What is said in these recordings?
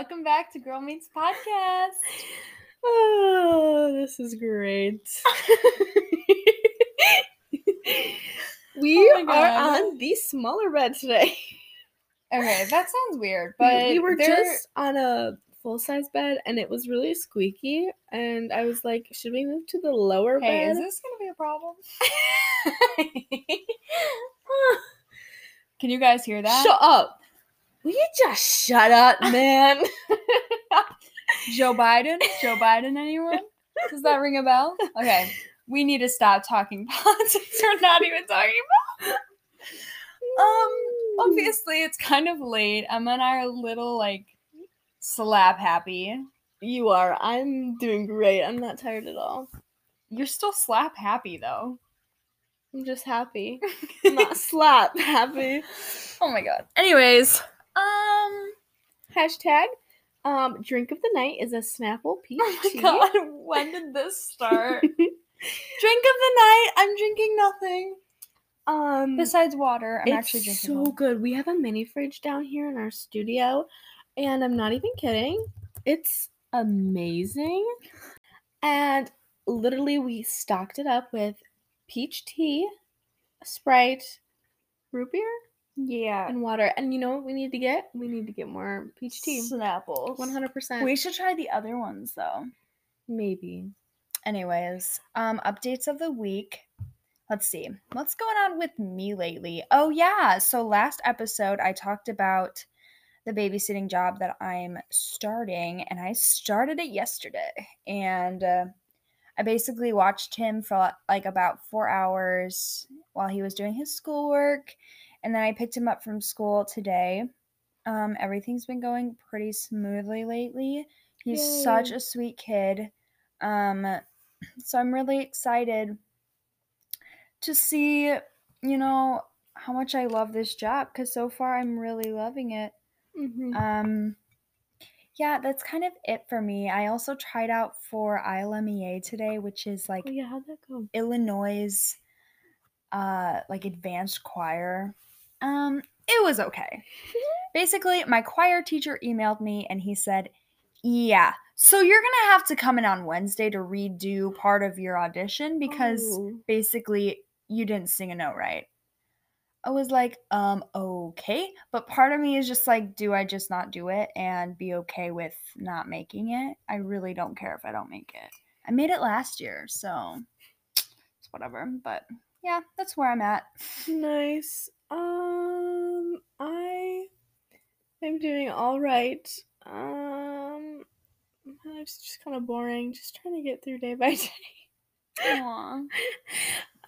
welcome back to Girl Meets Podcast. Oh, this is great. we Oh are on the smaller bed today. Okay, that sounds weird, but we were just on a full size bed and it was really squeaky. And I was like, should we move to the lower Hey, bed? is this gonna be a problem? Can you guys hear that? Shut up. Will you just shut up, man? Joe Biden? Joe Biden, anyone? Does that ring a bell? Okay, we need to stop talking politics. We're not even talking about. Um, obviously, it's kind of late. Emma and I are a little like slap happy. You are. I'm doing great. I'm not tired at all. You're still slap happy though. I'm just happy. I'm not slap happy. Oh my god. Anyways, um, Hashtag um drink of the night is a Snapple peach oh my tea. god, when did this start? Drink of the night. I'm drinking nothing Um besides water. I'm actually drinking. so water. good. We have a mini fridge down here in our studio, and I'm not even kidding. It's amazing. And literally we stocked it up with peach tea, Sprite, root beer, Yeah. and water. And you know what we need to get? We need to get more peach tea. Snapples. 100%. We should try the other ones though. Maybe. Anyways, um, updates of the week. Let's see. What's going on with me lately? Oh yeah. So last episode I talked about the babysitting job that I'm starting, and I started it yesterday. And uh, I basically watched him for like about four hours while he was doing his schoolwork, and then I picked him up from school today. Um, everything's been going pretty smoothly lately. He's such a sweet kid. Um, so I'm really excited to see, you know, how much I love this job because so far I'm really loving it. Mm-hmm. Um, yeah, that's kind of it for me. I also tried out for ILMEA today, which is like oh yeah, how'd that go? Illinois uh like advanced choir. Um it was okay. Basically, my choir teacher emailed me and he said, "Yeah, so you're going to have to come in on Wednesday to redo part of your audition because Oh. basically you didn't sing a note right." I was like, "Um, okay." But part of me is just like, do I just not do it and be okay with not making it? I really don't care if I don't make it. I made it last year, so it's whatever. But yeah, that's where I'm at. Nice. Um, I am doing all right. Um, life's just kind of boring. Just trying to get through day by day. Aw.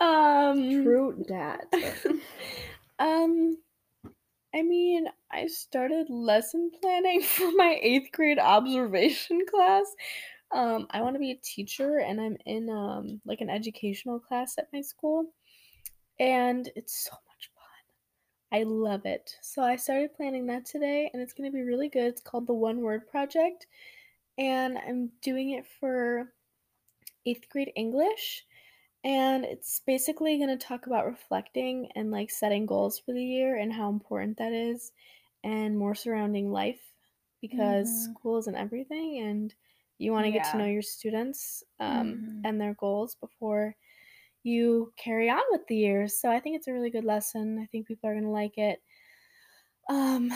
Um, True that. um, I mean, I started lesson planning for my eighth grade observation class. Um, I want to be a teacher, and I'm in um like an educational class at my school, and it's so. I love it. So I started planning that today, and it's gonna be really good. It's called the One Word Project, and I'm doing it for eighth grade English. And it's basically going to talk about reflecting and like setting goals for the year and how important that is, and more surrounding life because Mhm. school isn't everything, and you want to get to know your students um, Mhm. and their goals before you carry on with the years. So I think it's a really good lesson. I think people are going to like it. Um,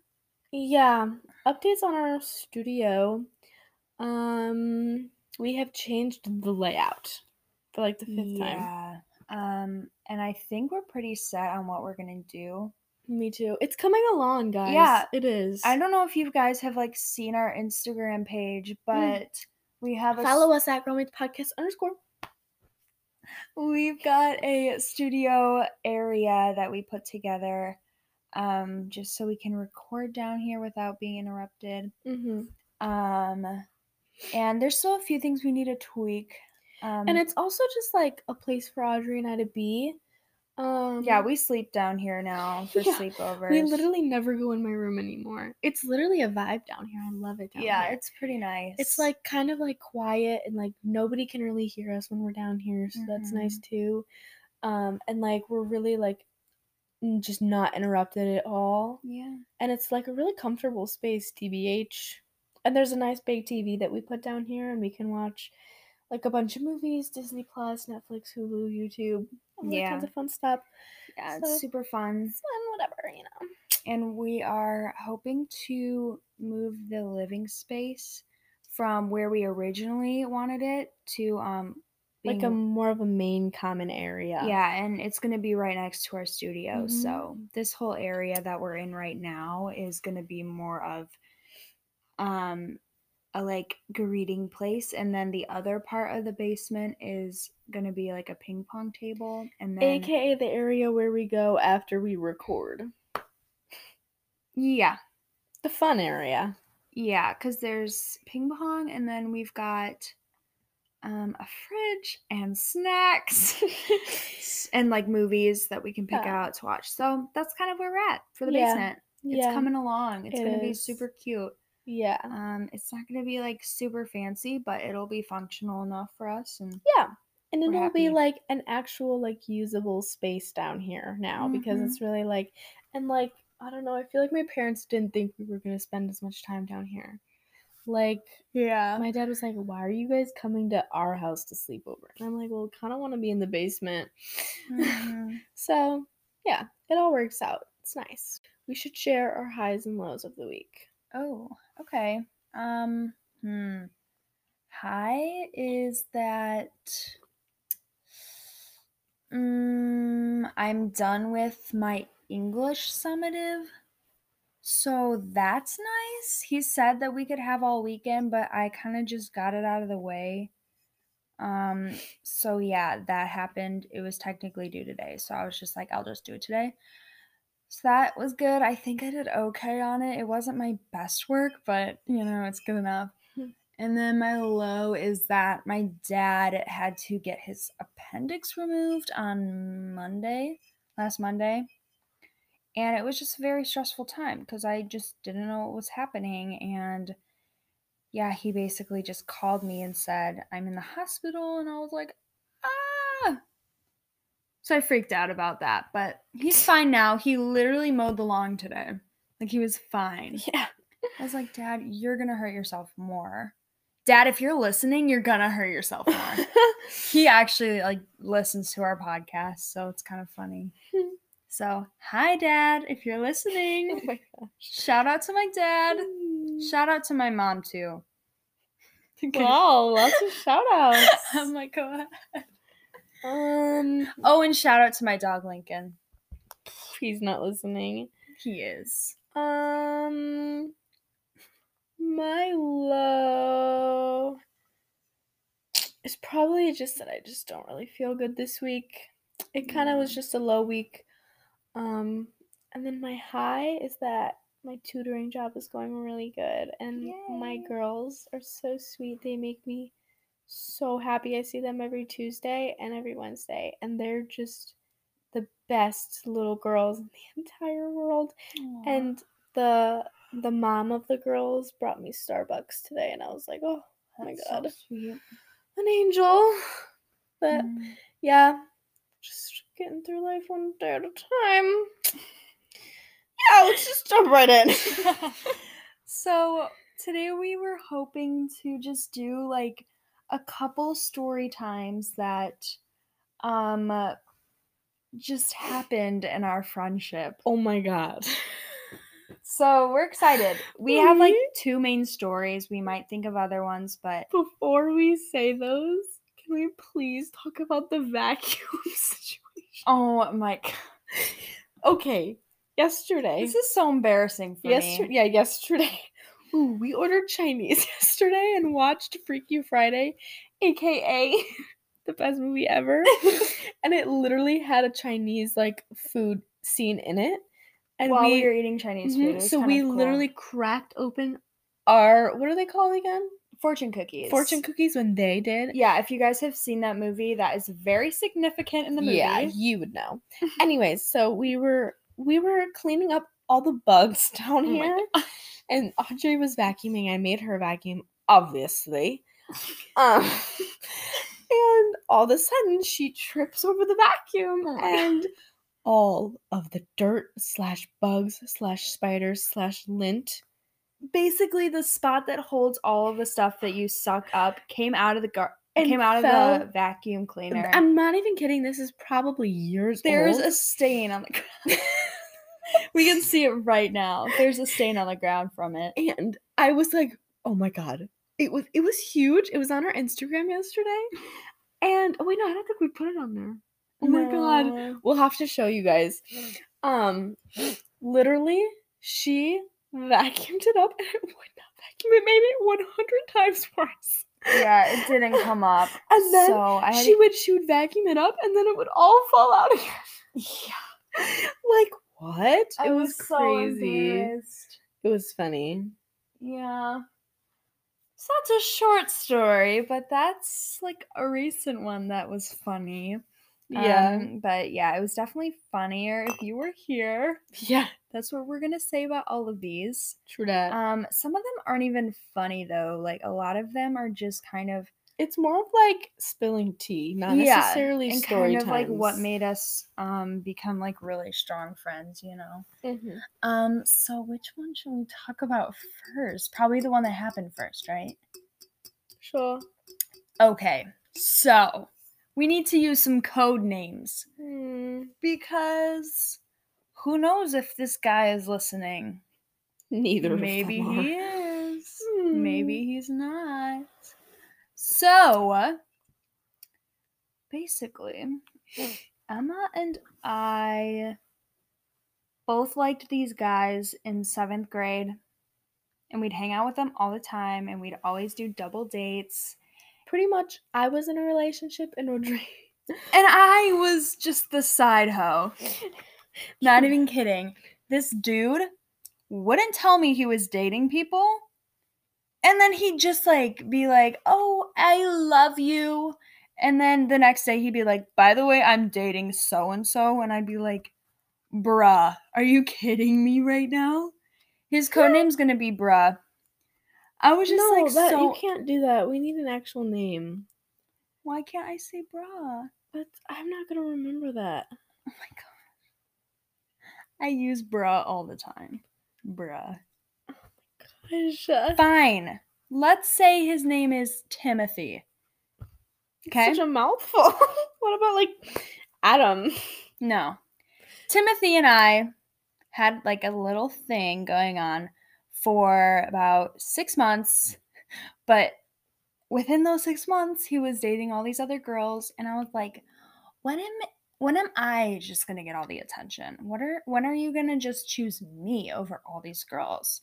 yeah, updates on our studio. Um, we have changed the layout for like the fifth time. yeah. Um, and I think we're pretty set on what we're gonna do. Me too. It's coming along, guys. Yeah, it is. I don't know if you guys have like seen our Instagram page, but we have a Follow us at Meets Podcast underscore. We've got a studio area that we put together um just so we can record down here without being interrupted. Mm-hmm. Um and there's still a few things we need to tweak. Um And it's also just like a place for Audrey and I to be. Um, yeah, we sleep down here now for Yeah, sleepovers. we literally never go in my room anymore. It's literally a vibe down here. I love it down Yeah, here. it's pretty nice. it's like kind of like quiet and like nobody can really hear us when we're down here, so that's nice too. Um, and like we're really like just not interrupted at all. Yeah. And it's like a really comfortable space, TBH. And there's a nice big TV that we put down here, and we can watch like a bunch of movies Disney Plus, Netflix, Hulu, YouTube. all Yeah. Tons of fun stuff. Yeah, it's super fun. Fun, whatever, you know. And we are hoping to move the living space from where we originally wanted it to um Like a more of a main common area. yeah, and it's going to be right next to our studio. Mhm. So this whole area that we're in right now is going to be more of um a like greeting place and then the other part of the basement is to be like a ping pong table and then AKA the area where we go after we record. yeah The fun area. Yeah, because there's ping pong, and then we've got um, a fridge and snacks and like movies that we can pick Yeah. out to watch. So that's kind of where we're at for the Yeah, basement. It's yeah. coming along. It's it gonna be super cute. Yeah. Um, it's not gonna be like super fancy, but it'll be functional enough for us. And Yeah. And it'll be like an actual like usable space down here now because Mhm. it's really like and like I don't know, I feel like my parents didn't think we were gonna spend as much time down here. Like yeah, my dad was like, Why are you guys coming to our house to sleep over? And I'm like, Well, kinda wanna be in the basement. Mhm. So yeah, it all works out. It's nice. We should share our highs and lows of the week. Oh, okay. Um, hmm. High is that mm, I'm done with my English summative. So that's nice. He said that we could have all weekend, but I kind of just got it out of the way. Um, so yeah, that happened. It was technically due today. So I was just like, I'll just do it today. So that was good. I think I did okay on it. It wasn't my best work, but you know, it's good enough. Hmm. And then my low is that my dad had to get his appendix removed on Monday, last Monday. And it was just a very stressful time because I just didn't know what was happening. And yeah, he basically just called me and said, I'm in the hospital. And I was like, ah. So I freaked out about that, but he's fine now. He literally mowed the lawn today. Like he was fine. Yeah. I was like, Dad, you're gonna hurt yourself more. Dad, if you're listening, you're gonna hurt yourself more. he actually like listens to our podcast, so it's kind of funny. So, hi, Dad, if you're oh listening. my gosh. Shout out to my dad. Mm. Shout out to my mom too. Wow, lots of shout outs. oh my god. Um, Oh, and shout out to my dog Lincoln. he's not listening. He is. Um, my low is probably just that I just don't really feel good this week. It kind of was just a low week. Um, and then my high is that my tutoring job is going really good, and my girls are so sweet. They make me so happy. I see them every Tuesday and every Wednesday, and they're just the best little girls in the entire world. And the the mom of the girls brought me Starbucks today, and I was like, oh my so God. sweet. an angel. But Mm. yeah, just getting through life one day at a time. Yeah, let's just jump right in. so today we were hoping to just do like a couple story times that um uh, just happened in our friendship. oh my god. So we're excited. We have like two main stories. We might think of other ones, but Before we say those, can we please talk about the vacuum situation? oh my god. Okay, yesterday. This is so embarrassing for Yesterday, me. yeah, yesterday. Ooh, we ordered Chinese yesterday and watched Freaky Friday, aka the best movie ever. and it literally had a Chinese like food scene in it. And While we, we, were eating Chinese food. Mm-hmm, was so we cool. literally cracked open our what are they called again? fortune cookies. Fortune cookies when they did. Yeah, if you guys have seen that movie, that is very significant in the movie. Yeah, you would know. Anyways, so we were we were cleaning up all the bugs down Oh here, and Audrey was vacuuming. I made her vacuum, obviously. Um, and all of a sudden, she trips over the vacuum, Oh God. and all of the dirt slash bugs slash spiders slash lint. Basically, the spot that holds all of the stuff that you suck up came out of the gar- came out of the vacuum cleaner. I'm not even kidding. This is probably years There's old. a stain on the ground. We can see it right now. There's a stain on the ground from it. and I was like, "Oh my god!" It was it was huge. It was on our Instagram yesterday, and oh wait, no, I don't think we put it on there. Oh my god, we'll have to show you guys. Um, literally, she vacuumed it up, and it would not vacuum. It made it one hundred times worse. Yeah, it didn't come up. And then so she would she would vacuum it up, and then it would all fall out again. yeah, like what? I it was, so crazy. it was funny. Yeah. Such a short story, but that's like a recent one that was funny. Yeah. Um, but yeah, it was definitely funnier if you were here. yeah. That's what we're gonna say about all of these. True that. Um, some of them aren't even funny though. Like a lot of them are just kind of it's more of like spilling tea, not necessarily and story kind of like what made us um become like really strong friends, you know. Mhm. Um, so which one should we talk about first? Probably the one that happened first, right? Sure. Okay, so we need to use some code names Hmm. because who knows if this guy is listening? Neither. Maybe of them he are. is. Maybe he's not. So, basically, Emma and I both liked these guys in seventh grade, and we'd hang out with them all the time, and we'd always do double dates. Pretty much, I was in a relationship and Audrey. And I was just the side hoe. Not even kidding. This dude wouldn't tell me he was dating people. And then he'd just like be like, "Oh, I love you." And then the next day he'd be like, "By the way, I'm dating so and so." And I'd be like, "Bruh, are you kidding me right now?" His code name's going to be Bruh. I was just no, like that, so you can't do that. We need an actual name. Why can't I say Bruh? But I'm not gonna remember that. Oh my god. I use bruh all the time. Bruh. Fine. Let's say his name is Timothy. Okay? Such a mouthful. what about like Adam? No. Timothy and I had like a little thing going on for about six months, but within those six months, he was dating all these other girls, and I was like, when am when am I just gonna get all the attention? What are when are you gonna just choose me over all these girls?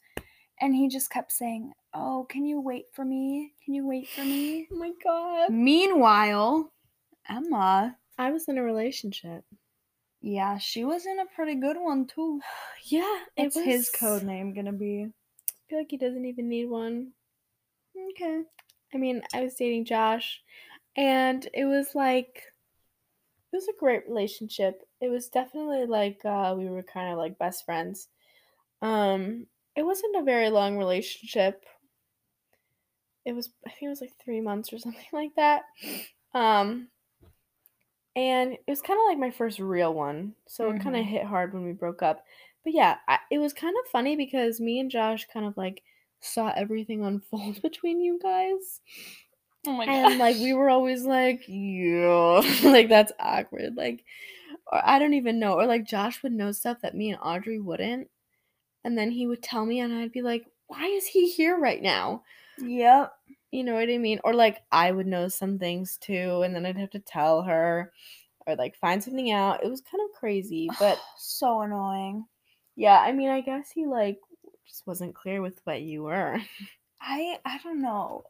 And he just kept saying, Oh, can you wait for me? Can you wait for me? Oh my god. Meanwhile, Emma, I was in a relationship. yeah, she was in a pretty good one too. Yeah, it's it was his code name gonna be? I feel like he doesn't even need one. Okay. I mean, I was dating Josh, and it was like it was a great relationship. It was definitely like uh, we were kind of like best friends. Um, it wasn't a very long relationship. It was I think it was like three months or something like that. Um, and it was kind of like my first real one, so it kind of hit hard when we broke up. But yeah, I, it was kind of funny because me and Josh kind of like saw everything unfold between you guys. Oh my And like we were always like, yeah, like that's awkward. Like, or I don't even know. Or like Josh would know stuff that me and Audrey wouldn't, and then he would tell me, and I'd be like, why is he here right now? Yep. You know what I mean? Or like I would know some things too, and then I'd have to tell her, or like find something out. It was kind of crazy, but so annoying. yeah, I mean, I guess he like just wasn't clear with what you were. I I don't know.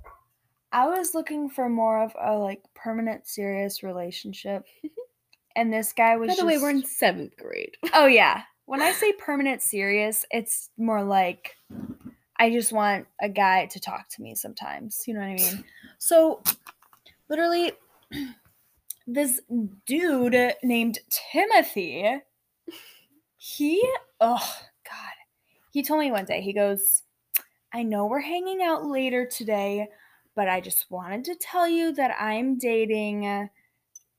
I was looking for more of a like permanent serious relationship. and this guy was By the way, we're in seventh grade. Oh yeah. When I say permanent serious, it's more like I just want a guy to talk to me sometimes. You know what I mean? So literally this dude named Timothy, he oh god. He told me one day, he goes, I know we're hanging out later today, but I just wanted to tell you that I'm dating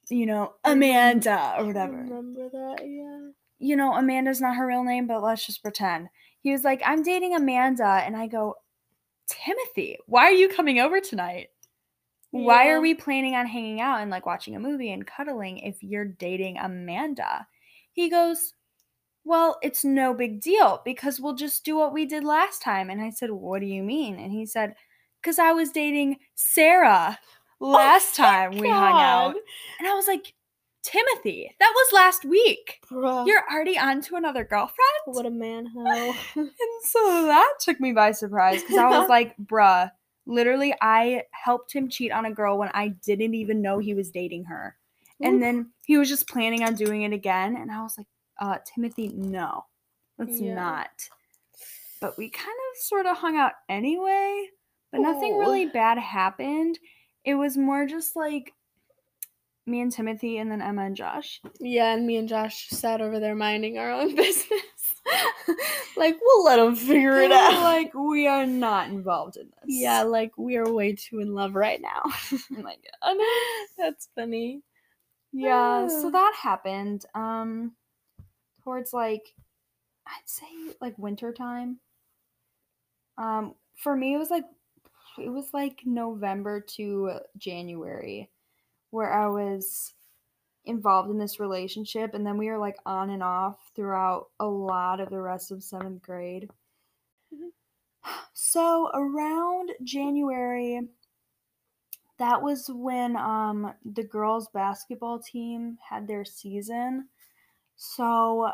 you know, Amanda or I whatever. remember that, yeah. You know, Amanda's not her real name, but let's just pretend. He was like, I'm dating Amanda. And I go, Timothy, why are you coming over tonight? Why are we planning on hanging out and like watching a movie and cuddling if you're dating Amanda? He goes, Well, it's no big deal because we'll just do what we did last time. And I said, What do you mean? And he said, Because I was dating Sarah oh last Oh time we hung out. And I was like, Timothy, that was last week. Bruh. You're already on to another girlfriend? what a manhole. And so that took me by surprise because I was like, bruh, literally, I helped him cheat on a girl when I didn't even know he was dating her. And Oof. then he was just planning on doing it again. And I was like, uh, Timothy, no, let's Yeah. not. But we kind of sort of hung out anyway, but nothing Oh. really bad happened. It was more just like me and Timothy and then Emma and Josh. Yeah, and me and Josh sat over there minding our own business. like, we'll let them figure it They out. like, we are not involved in this. yeah, like, we are way too in love right now. Oh my god. That's funny. Yeah, so Ah. that happened. Um towards like I'd say like winter time. Um for me it was like it was like November to January where I was involved in this relationship and then we were like on and off throughout a lot of the rest of 7th grade. Mhm. So around January that was when um the girls basketball team had their season. So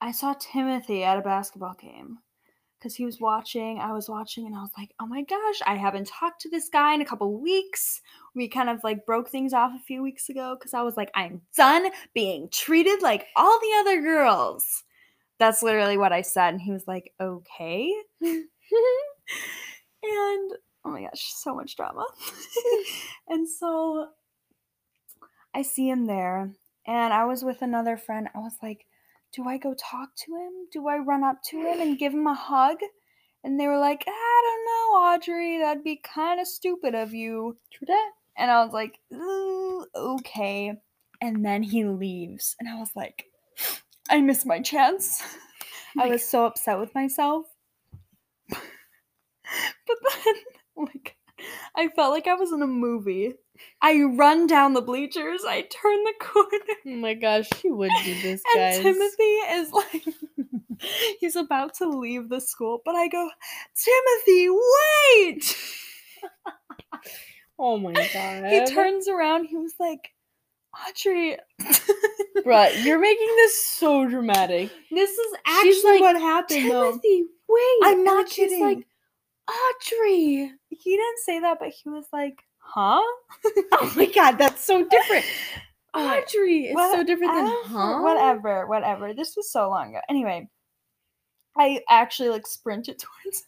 I saw Timothy at a basketball game because he was watching. I was watching, and I was like, "Oh my gosh, I haven't talked to this guy in a couple weeks." We kind of like broke things off a few weeks ago because I was like, "I'm done being treated like all the other girls." That's literally what I said, and he was like, "Okay." and oh my gosh, so much drama. and so I see him there, and I was with another friend. I was like, do I go talk to him? Do I run up to him and give him a hug? And they were like, I don't know, Audrey, that'd be kind of stupid of you. True that. And I was like, okay. And then he leaves, and I was like, I missed my chance. I was so upset with myself. but then, god, I felt like I was in a movie. I run down the bleachers, I turn the corner, Oh my gosh, she would do this, and guys. Timothy is like, he's about to leave the school, but I go, Timothy, wait! Oh my god. He turns around, he was like, Audrey, Bruh, you're making this so dramatic. this is actually like, what happened, though. Timothy, wait. I'm not kidding. like, Audrey. he didn't say that, but he was like, huh? Oh my god, that's so different. Audrey is so different than Whatever, huh? Whatever, whatever. This was so long ago. Anyway, I actually like sprinted towards.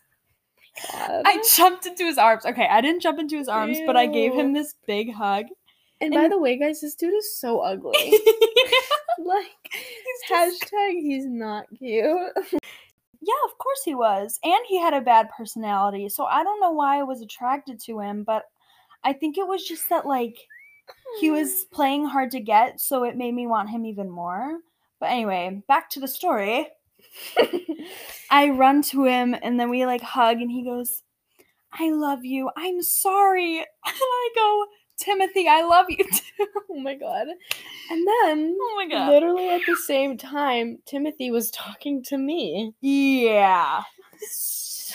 God. I jumped into his arms. Okay, I didn't jump into his arms, but I gave him this big hug. and by the way, guys, this dude is so ugly. like just- hashtag he's not cute. yeah, of course he was, and he had a bad personality. So I don't know why I was attracted to him, but I think it was just that like he hmm. was playing hard to get, so it made me want him even more. But anyway, back to the story. I run to him and then we like hug and he goes, I love you. I'm sorry. And I go, Timothy, I love you too. oh my god. And then Oh my god. literally at the same time, Timothy was talking to me. Yeah.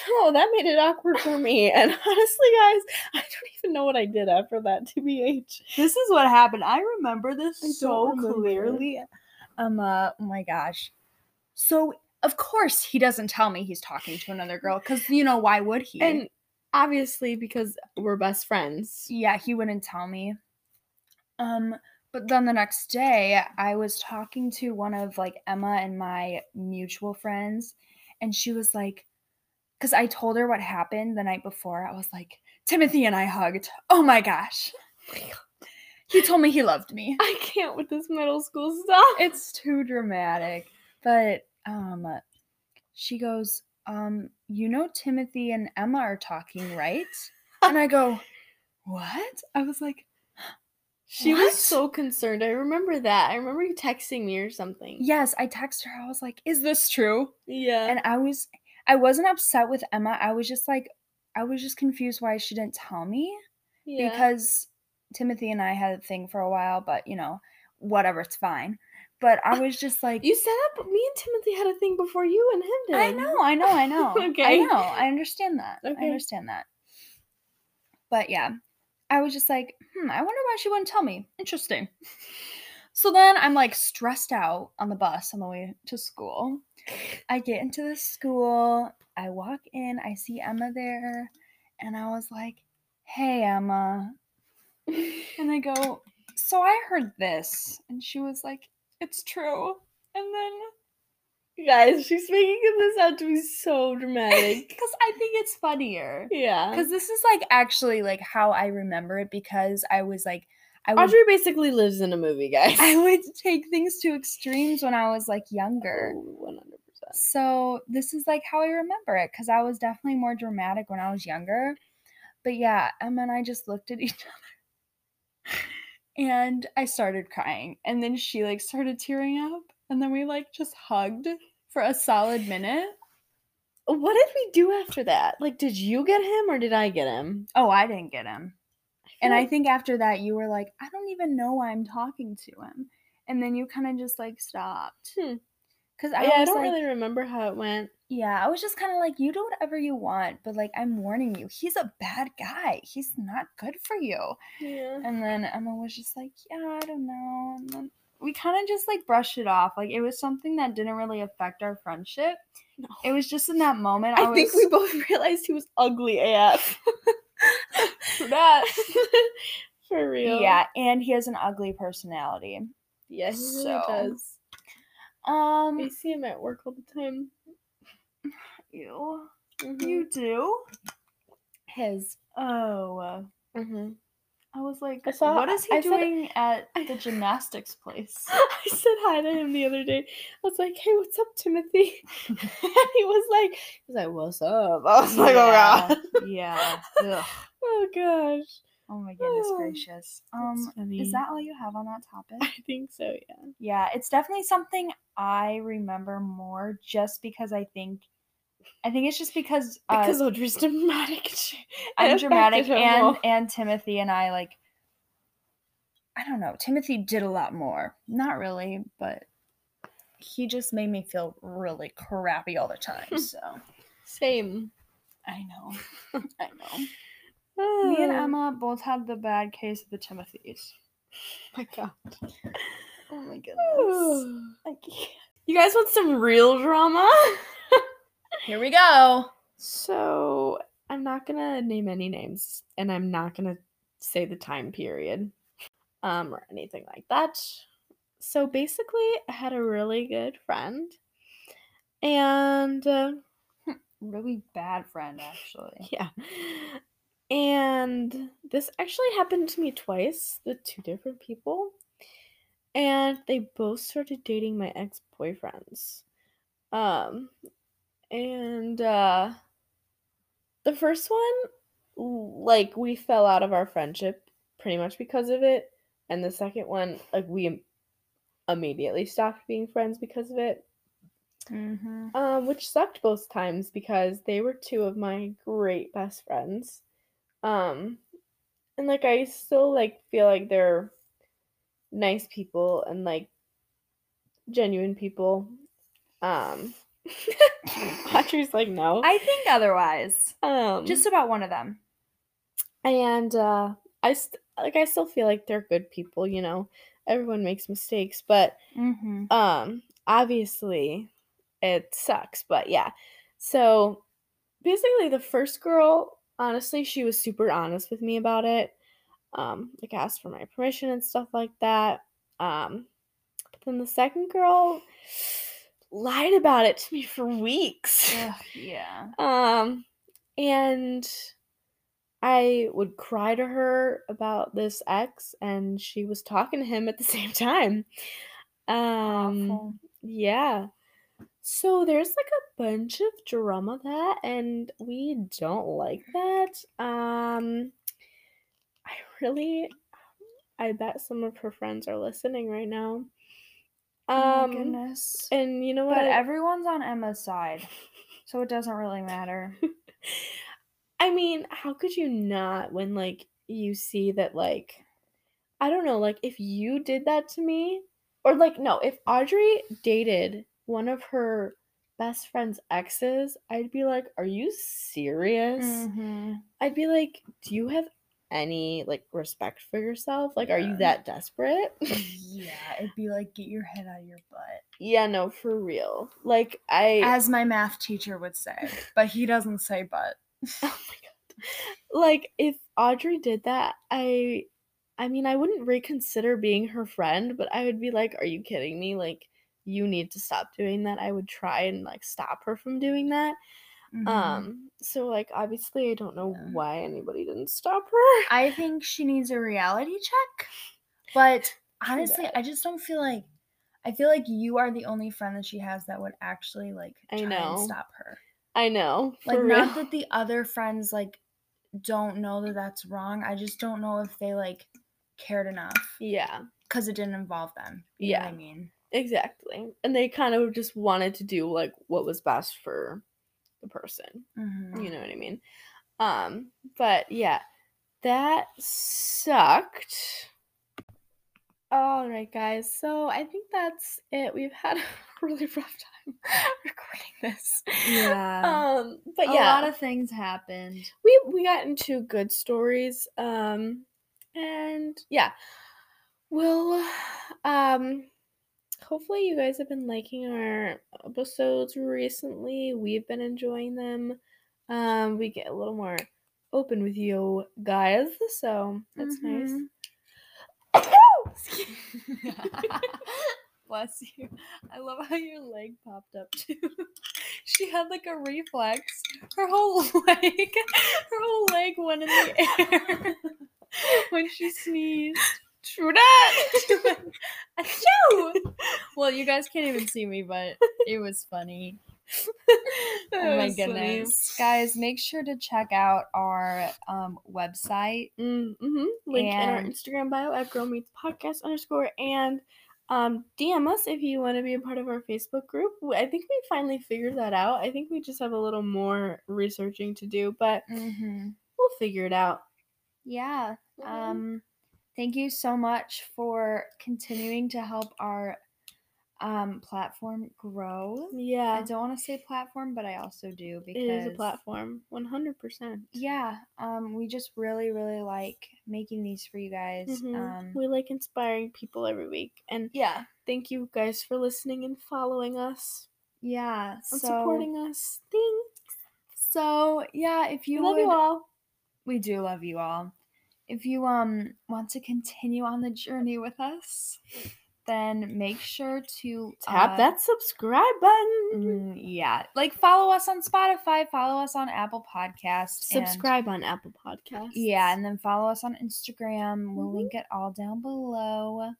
So that made it awkward for me. And honestly, guys, I don't even know what I did after that, TBH. This is what happened. I remember this I so clearly. Um uh, oh my gosh. So of course he doesn't tell me he's talking to another girl because you know why would he? And obviously, because we're best friends. yeah, he wouldn't tell me. Um, but then the next day, I was talking to one of like Emma and my mutual friends, and she was like, because I told her what happened the night before. I was like, Timothy and I hugged. Oh my gosh. He told me he loved me. I can't with this middle school stuff. It's too dramatic. But um she goes, um, you know Timothy and Emma are talking, right? And I go, What? I was like, She What? was so concerned. I remember that. I remember you texting me or something. Yes, I texted her. I was like, "Is this true?" Yeah. And I was I wasn't upset with Emma. I was just like I was just confused why she didn't tell me yeah. because Timothy and I had a thing for a while, but you know, whatever, it's fine. But I was just like you said that, but me and Timothy had a thing before you and him did. I know, I know, I know. okay, I know. I understand that. I understand that. But yeah, I was just like, hmm, I wonder why she wouldn't tell me. Interesting. So then I'm like stressed out on the bus on the way to school. I get into the school, I walk in, I see Emma there, and I was like, hey, Emma. And I go, so I heard this. And she was like, it's true. And then Guys, she's making this out to be so dramatic. because I think it's funnier. yeah. Because this is like actually like how I remember it because I was like I would Audrey basically lives in a movie, guys. I would take things to extremes when I was like younger. Oh, Percent. So this is like how I remember it because I was definitely more dramatic when I was younger. But yeah, Emma and I just looked at each other and I started crying. And then she like started tearing up. And then we like just hugged for a solid minute. What did we do after that? Like, did you get him or did I get him? Oh, I didn't get him. And feel I think after that, you were like, I don't even know why I'm talking to him. And then you kind of just like stopped. Hmm. Cause I, yeah, I don't like, really remember how it went. yeah, I was just kind of like, you do whatever you want, but like, I'm warning you, he's a bad guy. He's not good for you. Yeah. And then Emma was just like, yeah, I don't know. And then we kind of just like brushed it off. Like, it was something that didn't really affect our friendship. No. It was just in that moment. I, I, think we both realized he was ugly AF. that. For real. Yeah, and he has an ugly personality. Yeah, he really does. Um, I see him at work all the time. you, Mhm. you do. His oh, Mhm. I was like, I saw- what is he I said- doing at I- the gymnastics place? I said hi to him the other day. I was like, "Hey, what's up, Timothy?" and he was like, "He's like, what's up?" I was like, "Oh god, yeah. Ugh. oh gosh." Oh my goodness Oh, gracious. Um, is that all you have on that topic? I think so. Yeah. Yeah, it's definitely something I remember more, just because I think, I think it's just because uh, Because Audrey's dramatic. I'm dramatic and and Timothy and I like I don't know. Timothy did a lot more. Not really, but he just made me feel really crappy all the time. So Same. I know. I know. Me and Emma both had the bad case of the Timothys. my god. Oh my goodness. I can't. You guys want some real drama? Here we go. So I'm not gonna name any names, and I'm not gonna say the time period, um, or anything like that. So basically, I had a really good friend, and uh, Really bad friend, actually. yeah, and this actually happened to me twice with two different people, and they both started dating my ex boyfriends, um, and uh the first one like we fell out of our friendship pretty much because of it and the second one like we im- immediately stopped being friends because of it. Mm-hmm. um which sucked both times because they were two of my great best friends. Um and like i still like feel like they're nice people and like genuine people um audrey's like no I think otherwise. um Just about one of them. and uh i st- like i still feel like they're good people you know everyone makes mistakes but Mm-hmm. um obviously it sucks but yeah so basically the first girl honestly she was super honest with me about it um like asked for my permission and stuff like that um but then the second girl lied about it to me for weeks yeah. um, and I would cry to her about this ex, and she was talking to him at the same time. Um, Awful. yeah. So there's like a bunch of drama that, and we don't like that. Um, really, I bet some of her friends are listening right now. Oh Um my goodness. and you know what? But everyone's on Emma's side, so it doesn't really matter. I mean, how could you not when like you see that like I don't know, like if you did that to me or like no, if Audrey dated one of her best friend's exes, I'd be like, "Are you serious?" Mhm. I'd be like, "Do you have any like respect for yourself? Like are you that desperate?" Yeah, it'd be like get your head out of your butt. yeah, no, for real. Like I As my math teacher would say, but he doesn't say but. Oh my god. Like if Audrey did that, I I mean, I wouldn't reconsider being her friend, but I would be like, "Are you kidding me? Like you need to stop doing that." I would try and like stop her from doing that. Mhm. Um so like obviously I don't know Yeah. why anybody didn't stop her. I think she needs a reality check. But honestly. I just don't feel like I feel like you are the only friend that she has that would actually like I try know. and stop her. I know. Like for not that the other friends like don't know that that's wrong. I just don't know if they like cared enough Yeah, because it didn't involve them. You know what Yeah. I mean. exactly. And they kind of just wanted to do like what was best for the person. Mhm. You know what I mean? Um, but yeah, that sucked. All right, guys. So I think that's it. We've had a really rough time recording this. Yeah. Um, but a yeah, a lot of things happened. we we got into good stories. Um, and yeah, we'll um. Hopefully, you guys have been liking our episodes recently. We've been enjoying them. Um, we get a little more open with you guys, so that's nice. Bless you. I love how your leg popped up too. she had like a reflex. Her whole leg, her whole leg went in the air when she sneezed. True that. Well, you guys can't even see me, but it was funny. Oh my goodness. Guys, make sure to check out our um, website. Mm-hmm. Link in our Instagram bio at Girl Meets Podcast underscore and um, DM us if you want to be a part of our Facebook group. I think we finally figured that out. I think we just have a little more researching to do, but Mm-hmm. we'll figure it out. Yeah. Mhm. Um, thank you so much for continuing to help our um, platform grow. Yeah. I don't want to say platform, but I also do because it is a platform, one hundred percent. Yeah, um, we just really, really like making these for you guys. Um, Mm-hmm. We like inspiring people every week, and yeah, thank you guys for listening and following us yeah. and So, supporting us. Thanks. so yeah, if We you love you all. we do love you all. If you um want to continue on the journey with us, then make sure to Tap uh, that subscribe button. Mm, yeah, like follow us on Spotify, follow us on Apple Podcasts, and- Subscribe on Apple Podcasts. yeah, and then follow us on Instagram. We'll Mhm. link it all down below.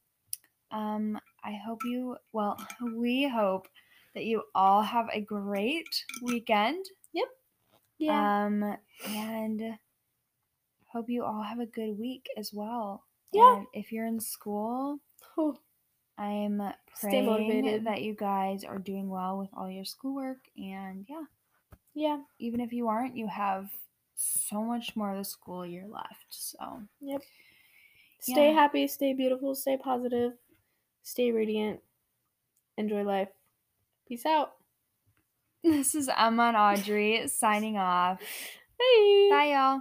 Um, I hope you. Well, we hope that you all have a great weekend. Yep. Yeah. Um, and hope you all have a good week as well. Yeah. And if you're in school. I'm Stay praying motivated. that you guys are doing well with all your schoolwork. And yeah, yeah. even if you aren't, you have so much more of the school year left. So Yep. Stay Yeah. happy, stay beautiful, stay positive, stay radiant. Enjoy life. Peace out. this is Emma and Audrey signing off. Bye. Bye, y'all.